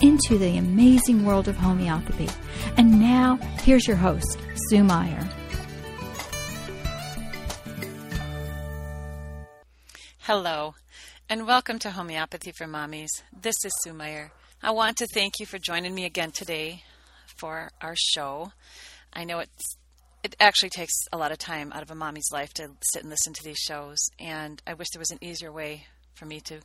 into the amazing world of homeopathy. And now, here's your host, Sue Meyer. Hello, and welcome to Homeopathy for Mommies. This is Sue Meyer. I want to thank you for joining me again today for our show. I know it's it actually takes a lot of time out of a mommy's life to sit and listen to these shows, and I wish there was an easier way for me to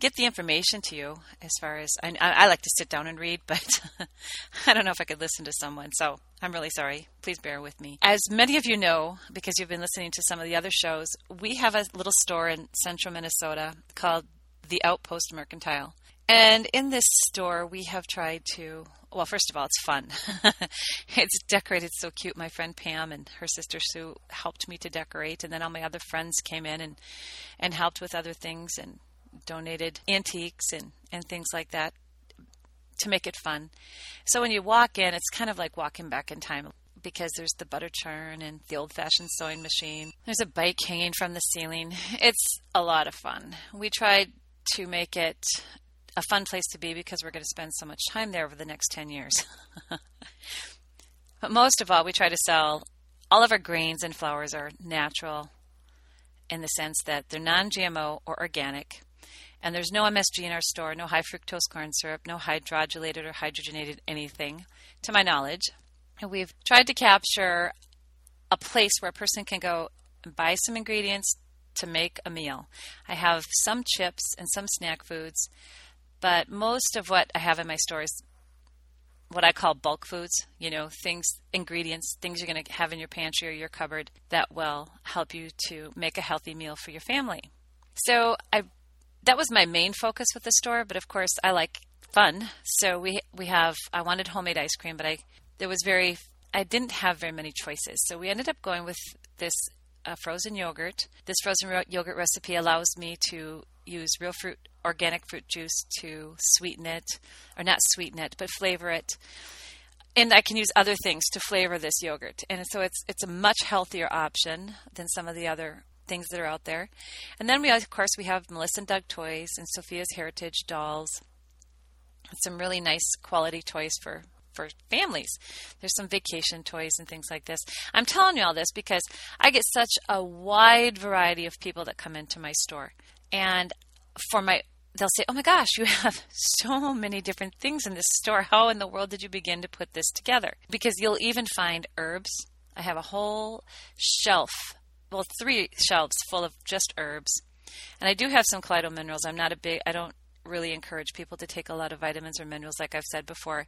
get the information to you as far as I, I like to sit down and read, but I don't know if I could listen to someone. So I'm really sorry. Please bear with me. As many of you know, because you've been listening to some of the other shows, we have a little store in central Minnesota called the Outpost Mercantile. And in this store, we have tried to well, first of all, it's fun. it's decorated so cute. My friend Pam and her sister Sue helped me to decorate, and then all my other friends came in and and helped with other things and donated antiques and and things like that to make it fun. So when you walk in, it's kind of like walking back in time because there's the butter churn and the old fashioned sewing machine. There's a bike hanging from the ceiling. It's a lot of fun. We tried to make it a fun place to be because we're going to spend so much time there over the next 10 years. but most of all, we try to sell all of our grains and flowers are natural in the sense that they're non GMO or organic. And there's no MSG in our store, no high fructose corn syrup, no hydrogenated or hydrogenated anything, to my knowledge. And we've tried to capture a place where a person can go and buy some ingredients to make a meal. I have some chips and some snack foods but most of what I have in my store is what I call bulk foods, you know, things, ingredients, things you're going to have in your pantry or your cupboard that will help you to make a healthy meal for your family. So I that was my main focus with the store, but of course I like fun. So we we have I wanted homemade ice cream, but I there was very I didn't have very many choices. So we ended up going with this uh, frozen yogurt. This frozen yogurt recipe allows me to use real fruit organic fruit juice to sweeten it, or not sweeten it, but flavor it. And I can use other things to flavor this yogurt. And so it's it's a much healthier option than some of the other things that are out there. And then we of course we have Melissa and Doug toys and Sophia's Heritage dolls. Some really nice quality toys for for families. There's some vacation toys and things like this. I'm telling you all this because I get such a wide variety of people that come into my store. And for my they'll say, "Oh my gosh, you have so many different things in this store. How in the world did you begin to put this together?" Because you'll even find herbs. I have a whole shelf, well, three shelves full of just herbs. And I do have some colloidal minerals. I'm not a big I don't really encourage people to take a lot of vitamins or minerals like I've said before.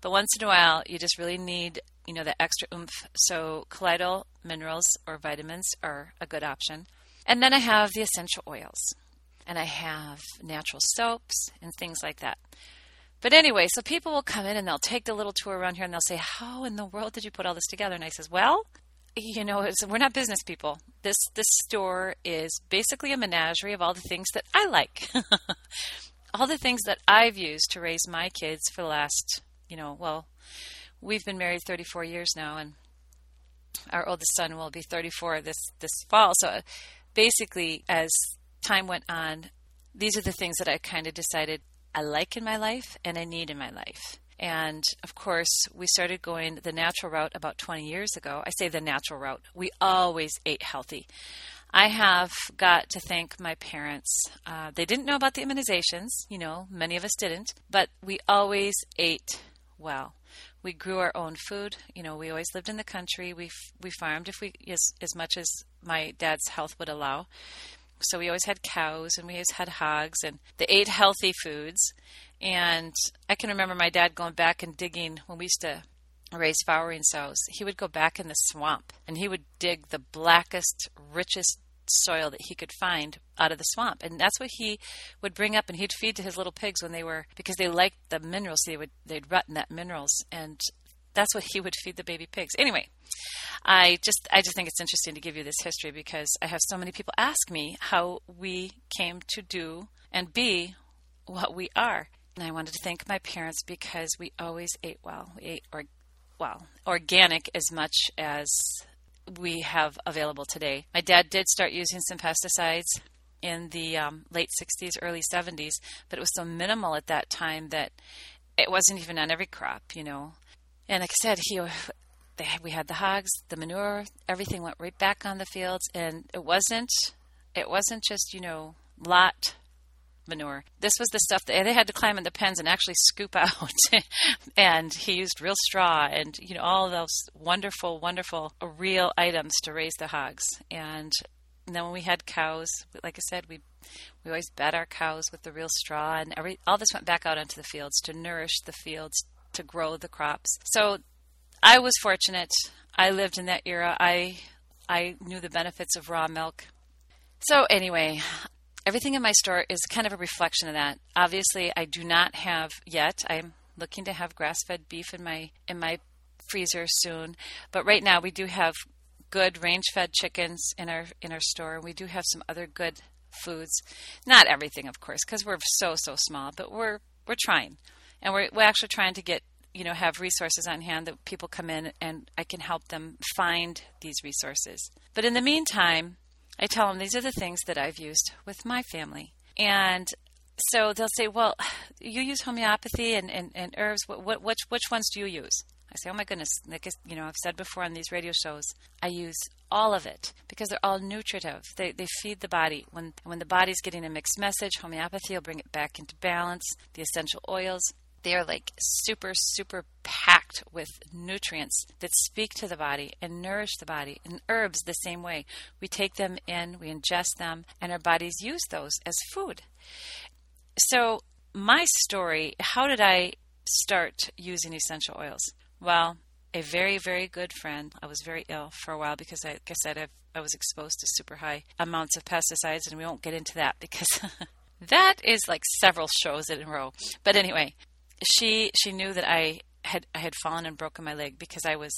But once in a while, you just really need, you know, the extra oomph. So colloidal minerals or vitamins are a good option. And then I have the essential oils and I have natural soaps and things like that. But anyway, so people will come in and they'll take the little tour around here and they'll say, "How in the world did you put all this together?" And I says, "Well, you know, we're not business people. This this store is basically a menagerie of all the things that I like, all the things that I've used to raise my kids for the last, you know, well, we've been married 34 years now, and our oldest son will be 34 this this fall. So basically, as time went on, these are the things that I kind of decided I like in my life and I need in my life. And of course, we started going the natural route about 20 years ago. I say the natural route. We always ate healthy. I have got to thank my parents. Uh, they didn't know about the immunizations, you know, many of us didn't, but we always ate well. We grew our own food. You know, we always lived in the country. We we farmed if we as as much as my dad's health would allow. So we always had cows and we always had hogs and they ate healthy foods. And I can remember my dad going back and digging when we used to raise farrowing sows. He would go back in the swamp and he would dig the blackest, richest soil that he could find out of the swamp. And that's what he would bring up and he'd feed to his little pigs when they were because they liked the minerals. They would they'd rut in that minerals and that's what he would feed the baby pigs. Anyway, I just I just think it's interesting to give you this history because I have so many people ask me how we came to do and be what we are. And I wanted to thank my parents because we always ate well. We ate or well, organic as much as we have available today. My dad did start using some pesticides in the um, late 60s, early 70s, but it was so minimal at that time that it wasn't even on every crop, you know. And like I said, he they, we had the hogs, the manure, everything went right back on the fields, and it wasn't it wasn't just you know lot manure. This was the stuff that they had to climb in the pens and actually scoop out. and he used real straw and you know all those wonderful, wonderful uh, real items to raise the hogs. And then when we had cows, like I said, we we always bed our cows with the real straw, and every all this went back out onto the fields to nourish the fields to grow the crops. So I was fortunate. I lived in that era. I I knew the benefits of raw milk. So anyway, everything in my store is kind of a reflection of that. Obviously, I do not have yet. I'm looking to have grass-fed beef in my in my freezer soon, but right now we do have good range-fed chickens in our in our store. We do have some other good foods. Not everything, of course, because we're so so small, but we're we're trying, and we're we're actually trying to get you know have resources on hand that people come in and I can help them find these resources. But in the meantime, I tell them these are the things that I've used with my family. And so they'll say, Well, you use homeopathy and, and, and herbs. What, what, which, which ones do you use? I say, Oh my goodness, like you know, I've said before on these radio shows, I use all of it because they're all nutritive. They, they feed the body. When, when the body's getting a mixed message, homeopathy will bring it back into balance. The essential oils, they are like super, super packed with nutrients that speak to the body and nourish the body. And herbs, the same way. We take them in, we ingest them, and our bodies use those as food. So, my story how did I start using essential oils? Well, a very, very good friend. I was very ill for a while because, I, like I said, I've, I was exposed to super high amounts of pesticides, and we won't get into that because that is like several shows in a row. But anyway, she she knew that I had I had fallen and broken my leg because I was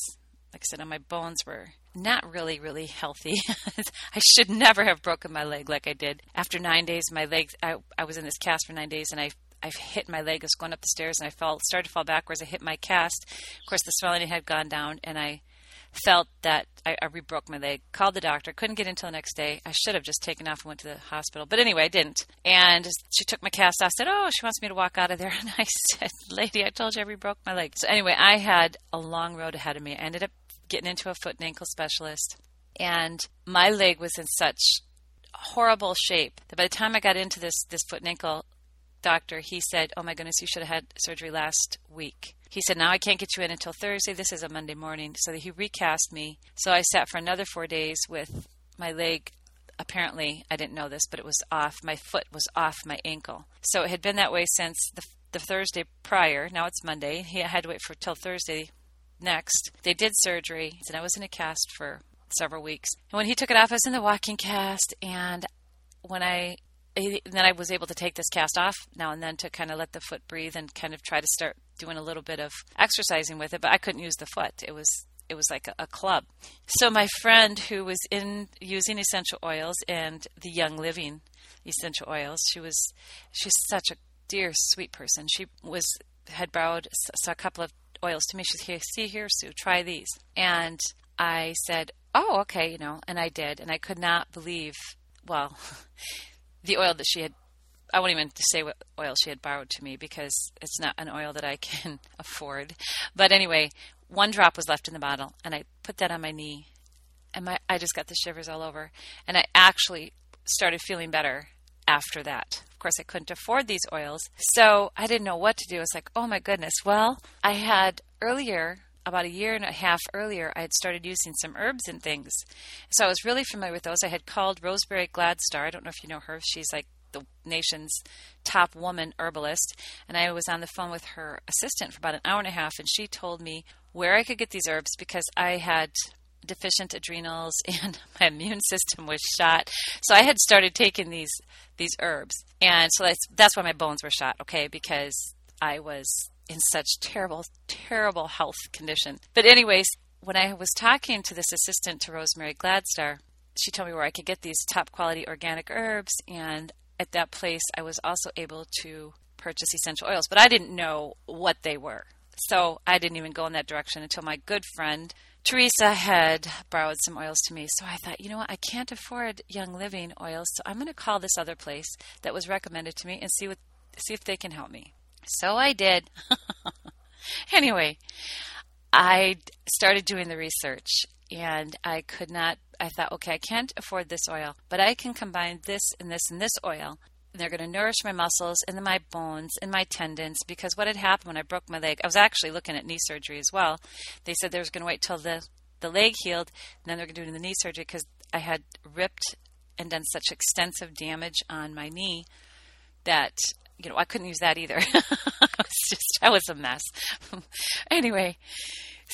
like I said, my bones were not really, really healthy. I should never have broken my leg like I did. After nine days, my leg, I, I was in this cast for nine days and I I hit my leg. I was going up the stairs and I fell, started to fall backwards. I hit my cast. Of course, the swelling had gone down and I felt that I, I re-broke my leg. Called the doctor. Couldn't get in until the next day. I should have just taken off and went to the hospital, but anyway, I didn't. And she took my cast off. Said, "Oh, she wants me to walk out of there." And I said, "Lady, I told you I re-broke my leg." So anyway, I had a long road ahead of me. I ended up getting into a foot and ankle specialist, and my leg was in such horrible shape that by the time I got into this this foot and ankle doctor, he said, "Oh my goodness, you should have had surgery last week." He said, Now I can't get you in until Thursday. This is a Monday morning. So he recast me. So I sat for another four days with my leg. Apparently, I didn't know this, but it was off. My foot was off my ankle. So it had been that way since the, the Thursday prior. Now it's Monday. He had to wait for till Thursday next. They did surgery, and I was in a cast for several weeks. And when he took it off, I was in the walking cast. And when I then I was able to take this cast off now and then to kind of let the foot breathe and kind of try to start doing a little bit of exercising with it. But I couldn't use the foot; it was it was like a, a club. So my friend who was in using essential oils and the Young Living essential oils, she was she's such a dear, sweet person. She was had borrowed a couple of oils to me. She said, "See here, Sue, try these." And I said, "Oh, okay," you know, and I did, and I could not believe. Well, the oil that she had I won't even say what oil she had borrowed to me because it's not an oil that I can afford. But anyway, one drop was left in the bottle, and I put that on my knee, and my I just got the shivers all over, and I actually started feeling better after that. Of course, I couldn't afford these oils, so I didn't know what to do. It's like, oh my goodness. Well, I had earlier about a year and a half earlier, I had started using some herbs and things. So I was really familiar with those. I had called Rosemary Gladstar. I don't know if you know her. She's like the nation's top woman herbalist. And I was on the phone with her assistant for about an hour and a half, and she told me where I could get these herbs because I had deficient adrenals and my immune system was shot. So I had started taking these these herbs. And so that's that's why my bones were shot, okay? Because I was in such terrible, terrible health condition. But, anyways, when I was talking to this assistant to Rosemary Gladstar, she told me where I could get these top quality organic herbs. And at that place, I was also able to purchase essential oils, but I didn't know what they were. So I didn't even go in that direction until my good friend Teresa had borrowed some oils to me. So I thought, you know what, I can't afford Young Living oils, so I'm going to call this other place that was recommended to me and see what see if they can help me. So I did. anyway, I started doing the research and I could not I thought, okay, I can't afford this oil, but I can combine this and this and this oil. And they're going to nourish my muscles and my bones and my tendons because what had happened when I broke my leg, I was actually looking at knee surgery as well. They said they were going to wait till the the leg healed, and then they're going to do the knee surgery because I had ripped and done such extensive damage on my knee that you know I couldn't use that either. I was just I was a mess. anyway,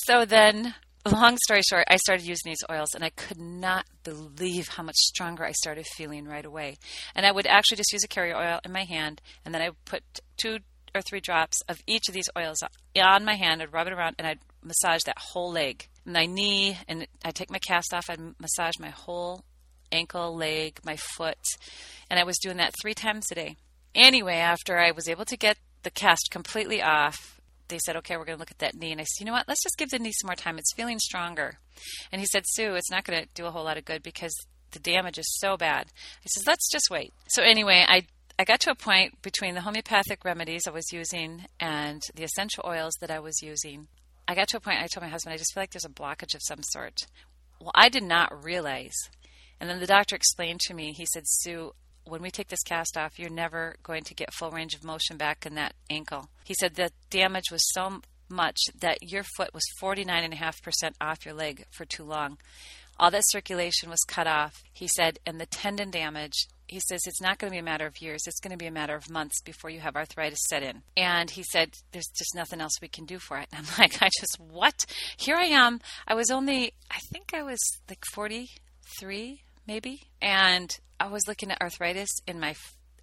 so then long story short, I started using these oils and I could not believe how much stronger I started feeling right away. And I would actually just use a carrier oil in my hand and then I would put two or three drops of each of these oils on my hand, I'd rub it around and I'd massage that whole leg. My knee, and I'd take my cast off, I'd massage my whole ankle, leg, my foot. And I was doing that three times a day. Anyway, after I was able to get the cast completely off, they said, okay, we're going to look at that knee. And I said, you know what? Let's just give the knee some more time. It's feeling stronger. And he said, Sue, it's not going to do a whole lot of good because the damage is so bad. I said, let's just wait. So anyway, I I got to a point between the homeopathic remedies I was using and the essential oils that I was using. I got to a point I told my husband, I just feel like there's a blockage of some sort. Well, I did not realize. And then the doctor explained to me, he said, Sue, when we take this cast off, you're never going to get full range of motion back in that ankle. He said the damage was so much that your foot was 49.5% off your leg for too long. All that circulation was cut off. He said, and the tendon damage, he says it's not going to be a matter of years, it's going to be a matter of months before you have arthritis set in. And he said, there's just nothing else we can do for it. And I'm like, I just, what? Here I am. I was only, I think I was like 43 maybe. And I was looking at arthritis in my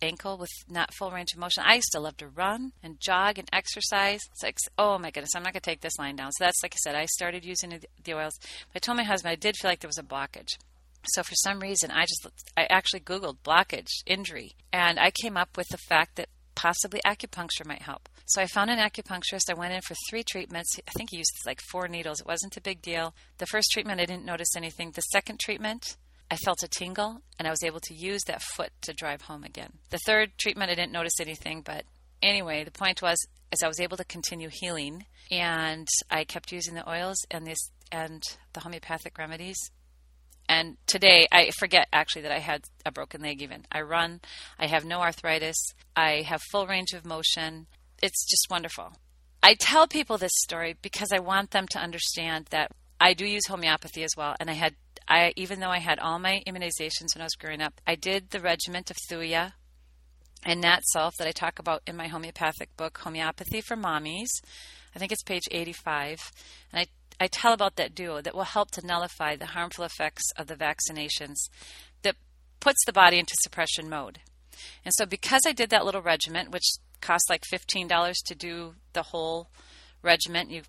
ankle with not full range of motion. I used to love to run and jog and exercise. It's like, oh my goodness, I'm not going to take this line down. So that's like I said, I started using the oils. But I told my husband I did feel like there was a blockage. So for some reason, I just I actually Googled blockage injury, and I came up with the fact that possibly acupuncture might help. So I found an acupuncturist. I went in for three treatments. I think he used like four needles. It wasn't a big deal. The first treatment, I didn't notice anything. The second treatment, I felt a tingle and I was able to use that foot to drive home again. The third treatment, I didn't notice anything, but anyway, the point was as I was able to continue healing and I kept using the oils and this and the homeopathic remedies. And today, I forget actually that I had a broken leg even. I run, I have no arthritis, I have full range of motion. It's just wonderful. I tell people this story because I want them to understand that I do use homeopathy as well, and I had I even though I had all my immunizations when I was growing up, I did the regiment of Thuya and Nat Sulph that I talk about in my homeopathic book, Homeopathy for Mommies. I think it's page 85. And I, I tell about that duo that will help to nullify the harmful effects of the vaccinations that puts the body into suppression mode. And so, because I did that little regiment, which cost like $15 to do the whole regiment, you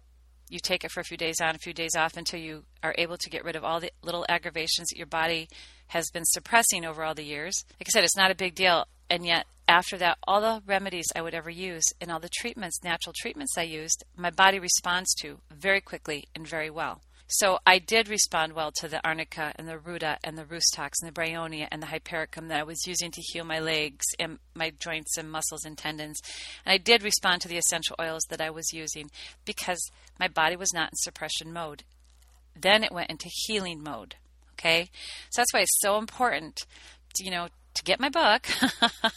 you take it for a few days on, a few days off until you are able to get rid of all the little aggravations that your body has been suppressing over all the years. Like I said, it's not a big deal. And yet, after that, all the remedies I would ever use and all the treatments, natural treatments I used, my body responds to very quickly and very well. So I did respond well to the arnica and the ruta and the rhus tox and the bryonia and the hypericum that I was using to heal my legs and my joints and muscles and tendons. And I did respond to the essential oils that I was using because my body was not in suppression mode. Then it went into healing mode. Okay? So that's why it's so important, to, you know, to get my book.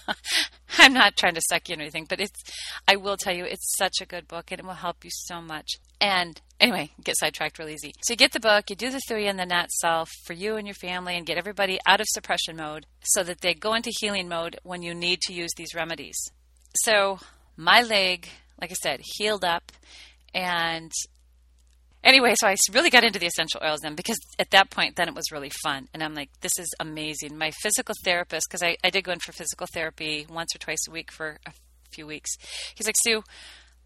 I'm not trying to suck you in anything, but it's I will tell you it's such a good book and it will help you so much. And anyway, get sidetracked real easy. So you get the book, you do the Thuya and the Nat Sulph for you and your family and get everybody out of suppression mode so that they go into healing mode when you need to use these remedies. So my leg, like I said, healed up and anyway, so I really got into the essential oils then because at that point, then it was really fun. And I'm like, this is amazing. My physical therapist, because I, I did go in for physical therapy once or twice a week for a few weeks, he's like, Sue,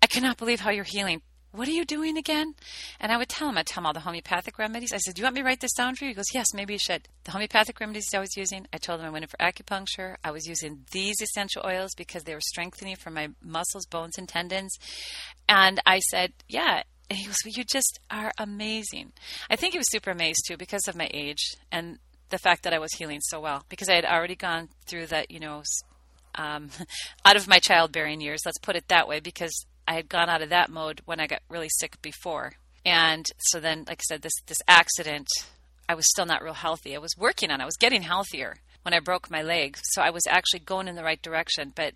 I cannot believe how you're healing. What are you doing again? And I would tell him, I'd tell him all the homeopathic remedies. I said, Do you want me to write this down for you? He goes, Yes, maybe you should. The homeopathic remedies I was using, I told him I went in for acupuncture. I was using these essential oils because they were strengthening for my muscles, bones, and tendons. And I said, Yeah. And he goes, Well, you just are amazing. I think he was super amazed too because of my age and the fact that I was healing so well because I had already gone through that, you know, um, out of my childbearing years. Let's put it that way because I had gone out of that mode when I got really sick before. And so then, like I said, this this accident, I was still not real healthy. I was working on. it. I was getting healthier when I broke my leg, so I was actually going in the right direction. But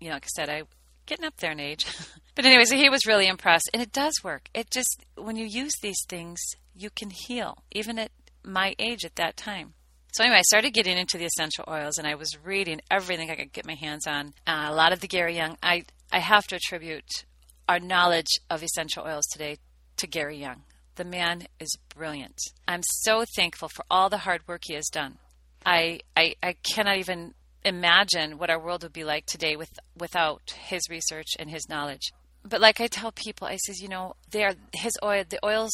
you know, like I said, I getting up there in age. but anyways, he was really impressed, and it does work. It just when you use these things, you can heal, even at my age at that time. So anyway, I started getting into the essential oils, and I was reading everything I could get my hands on. Uh, a lot of the Gary Young. I I have to attribute our knowledge of essential oils today to Gary Young. The man is brilliant. I'm so thankful for all the hard work he has done. I, I, I cannot even imagine what our world would be like today with, without his research and his knowledge. But like I tell people, I says, you know, they are his oil, the oils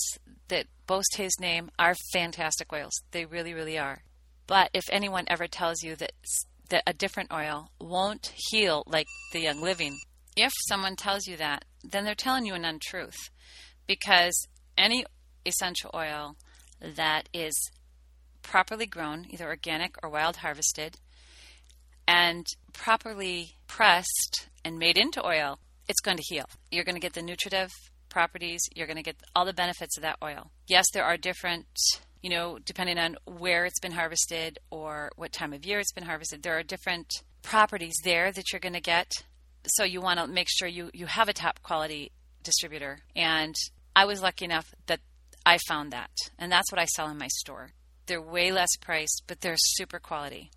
that boast his name are fantastic oils. They really, really are. But if anyone ever tells you that that a different oil won't heal like the Young Living, if someone tells you that, then they're telling you an untruth because any essential oil that is properly grown, either organic or wild harvested, and properly pressed and made into oil, it's going to heal. You're going to get the nutritive properties, you're going to get all the benefits of that oil. Yes, there are different, you know, depending on where it's been harvested or what time of year it's been harvested, there are different properties there that you're going to get so you want to make sure you, you have a top quality distributor. And I was lucky enough that I found that. And that's what I sell in my store. They're way less priced, but they're super quality.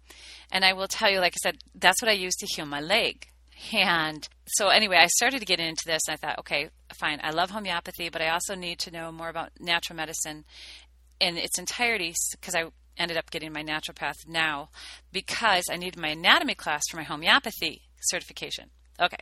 And I will tell you, like I said, that's what I use to heal my leg. And so, anyway, I started to get into this, and I thought, okay, fine, I love homeopathy, but I also need to know more about natural medicine in its entirety because I ended up getting my naturopath now because I needed my anatomy class for my homeopathy certification. Okay.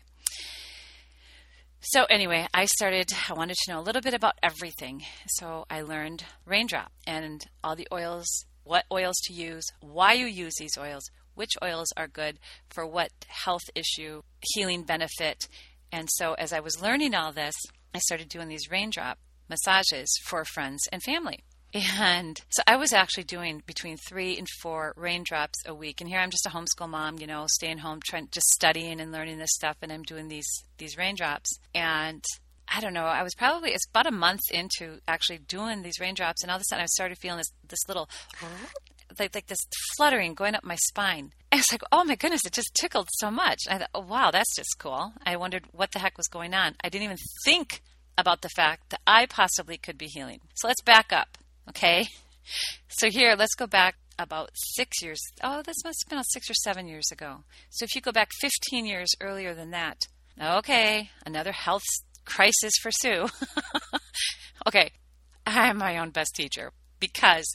So, anyway, I started, I wanted to know a little bit about everything. So, I learned raindrop and all the oils, what oils to use, why you use these oils, which oils are good for what health issue, healing benefit. And so, as I was learning all this, I started doing these raindrop massages for friends and family. And so I was actually doing between three and four raindrops a week. And here I'm just a homeschool mom, you know, staying home, trying just studying and learning this stuff. And I'm doing these these raindrops. And I don't know. I was probably it's about a month into actually doing these raindrops, and all of a sudden I started feeling this this little like like this fluttering going up my spine. I was like, oh my goodness, it just tickled so much. I thought, oh wow, that's just cool. I wondered what the heck was going on. I didn't even think about the fact that I possibly could be healing. So let's back up. Okay. So here, let's go back about six years. Oh, this must have been six or seven years ago. So if you go back 15 years earlier than that, okay, another health crisis for Sue. okay, I'm my own best teacher because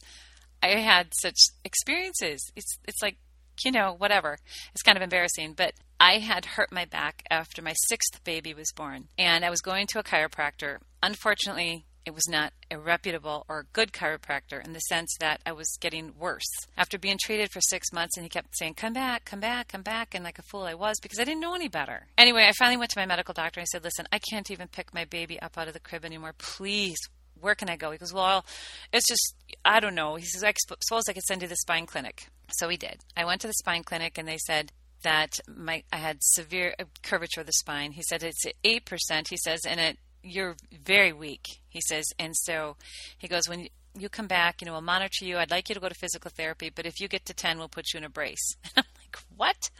I had such experiences. It's it's like you know whatever. It's kind of embarrassing, but I had hurt my back after my sixth baby was born, and I was going to a chiropractor. Unfortunately, it was not a reputable or good chiropractor in the sense that I was getting worse. After being treated for six months, and he kept saying, Come back, come back, come back. And like a fool I was because I didn't know any better. Anyway, I finally went to my medical doctor and I said, Listen, I can't even pick my baby up out of the crib anymore. Please, where can I go? He goes, Well, it's just, I don't know. He says, I suppose I could send you to the spine clinic. So he did. I went to the spine clinic and they said, that my I had severe uh, curvature of the spine. He said it's eight percent. He says, and it you're very weak, he says. And so he goes, when you come back, you know, we'll monitor you. I'd like you to go to physical therapy, but if you get to 10, we'll put you in a brace. I'm like, what?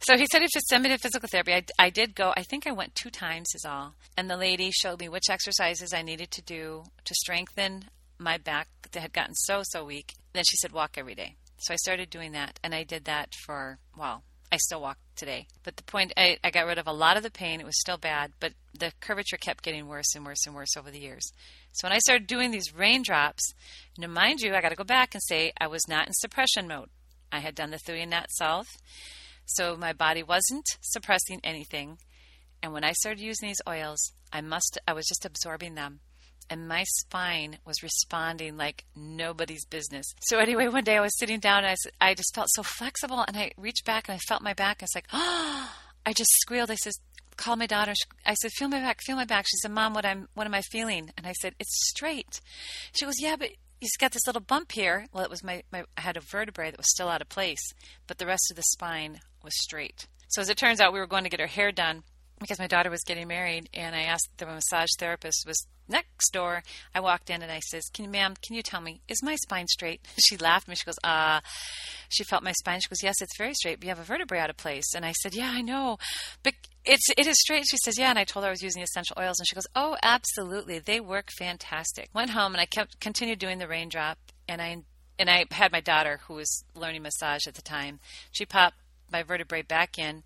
So he said he should send me to physical therapy. I, I did go. I think I went two times is all. And the lady showed me which exercises I needed to do to strengthen my back that had gotten so, so weak. Then she said, walk every day. So I started doing that. And I did that for, well, I still walk today. But the point, I, I got rid of a lot of the pain. It was still bad, but the curvature kept getting worse and worse and worse over the years. So when I started doing these raindrops, now mind you, I got to go back and say I was not in suppression mode. I had done the Thuya Nat Sulph, so my body wasn't suppressing anything. And when I started using these oils, I must I was just absorbing them and my spine was responding like nobody's business. So anyway, one day I was sitting down and I, I just felt so flexible and I reached back and I felt my back. I was like, oh, I just squealed. I said, call my daughter. I said, feel my back, feel my back. She said, mom, what I'm, what am I feeling? And I said, it's straight. She goes, yeah, but he's got this little bump here. Well, it was my, my, I had a vertebrae that was still out of place, but the rest of the spine was straight. So as it turns out, we were going to get her hair done because my daughter was getting married, and I asked the massage therapist was next door. I walked in and I says, "Can you, ma'am, can you tell me is my spine straight?" She laughed me. She goes, "Ah." Uh, she felt my spine. She goes, "Yes, it's very straight. But you have a vertebrae out of place." And I said, "Yeah, I know, but it's it is straight." She says, "Yeah." And I told her I was using essential oils, and she goes, "Oh, absolutely, they work fantastic." Went home and I kept continued doing the raindrop, and I and I had my daughter who was learning massage at the time. She popped my vertebrae back in.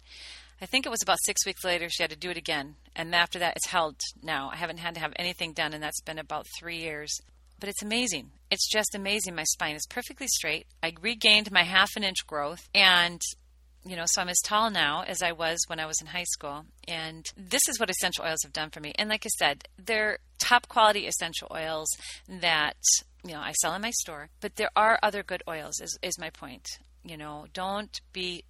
I think it was about six weeks later she had to do it again. And after that, it's held now. I haven't had to have anything done, and that's been about three years. But it's amazing. It's just amazing. My spine is perfectly straight. I regained my half an inch growth, and you know, so I'm as tall now as I was when I was in high school. And this is what essential oils have done for me. And like I said, they're top quality essential oils that, you know, I sell in my store. But there are other good oils, is, is my point. You know, don't be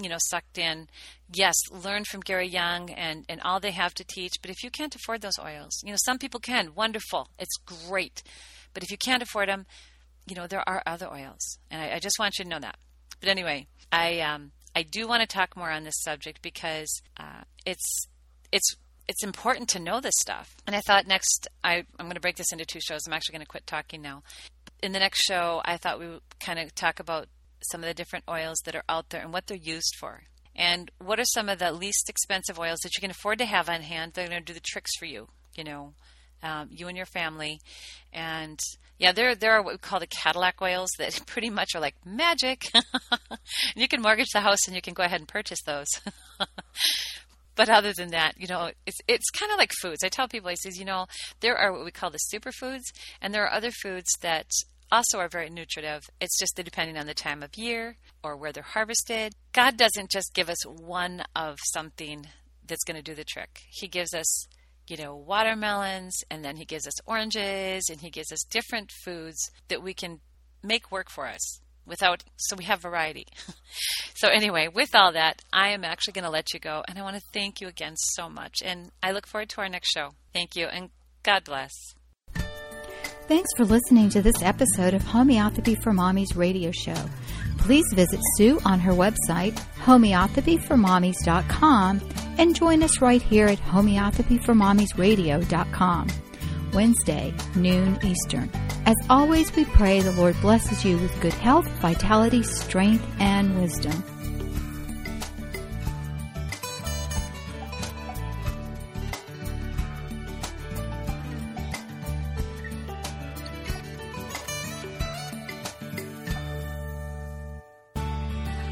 you know sucked in. Yes learn from gary young and and all they have to teach but if you can't afford those oils you know some people can wonderful it's great. But if you can't afford them you know there are other oils and i, I just want you to know that. But anyway i um i do want to talk more on this subject because uh, it's it's it's important to know this stuff. And i thought next I, i'm going to break this into two shows. I'm actually going to quit talking now. In the next show i thought we would kind of talk about some of the different oils that are out there and what they're used for. And what are some of the least expensive oils that you can afford to have on hand that are going to do the tricks for you, you know, um, you and your family. And yeah, there, there are what we call the Cadillac oils that pretty much are like magic. you can mortgage the house and you can go ahead and purchase those. but other than that, you know, it's it's kind of like foods. I tell people, I says, you know, there are what we call the superfoods, and there are other foods that also are very nutritive. It's just depending on the time of year or where they're harvested. God doesn't just give us one of something that's going to do the trick. He gives us, you know, watermelons and then he gives us oranges and he gives us different foods that we can make work for us without so we have variety. so anyway, with all that, I am actually going to let you go and I want to thank you again so much and I look forward to our next show. Thank you and God bless. Thanks for listening to this episode of Homeopathy for Mommies radio show. Please visit Sue on her website, homeopathyformommies.com, and join us right here at homeopathyformommiesradio.com. Wednesday, noon Eastern. As always, we pray the Lord blesses you with good health, vitality, strength, and wisdom.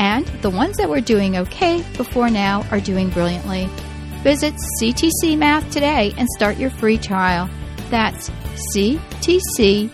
And the ones that were doing okay before now are doing brilliantly. Visit CTC Math today and start your free trial. That's ctcmath.com.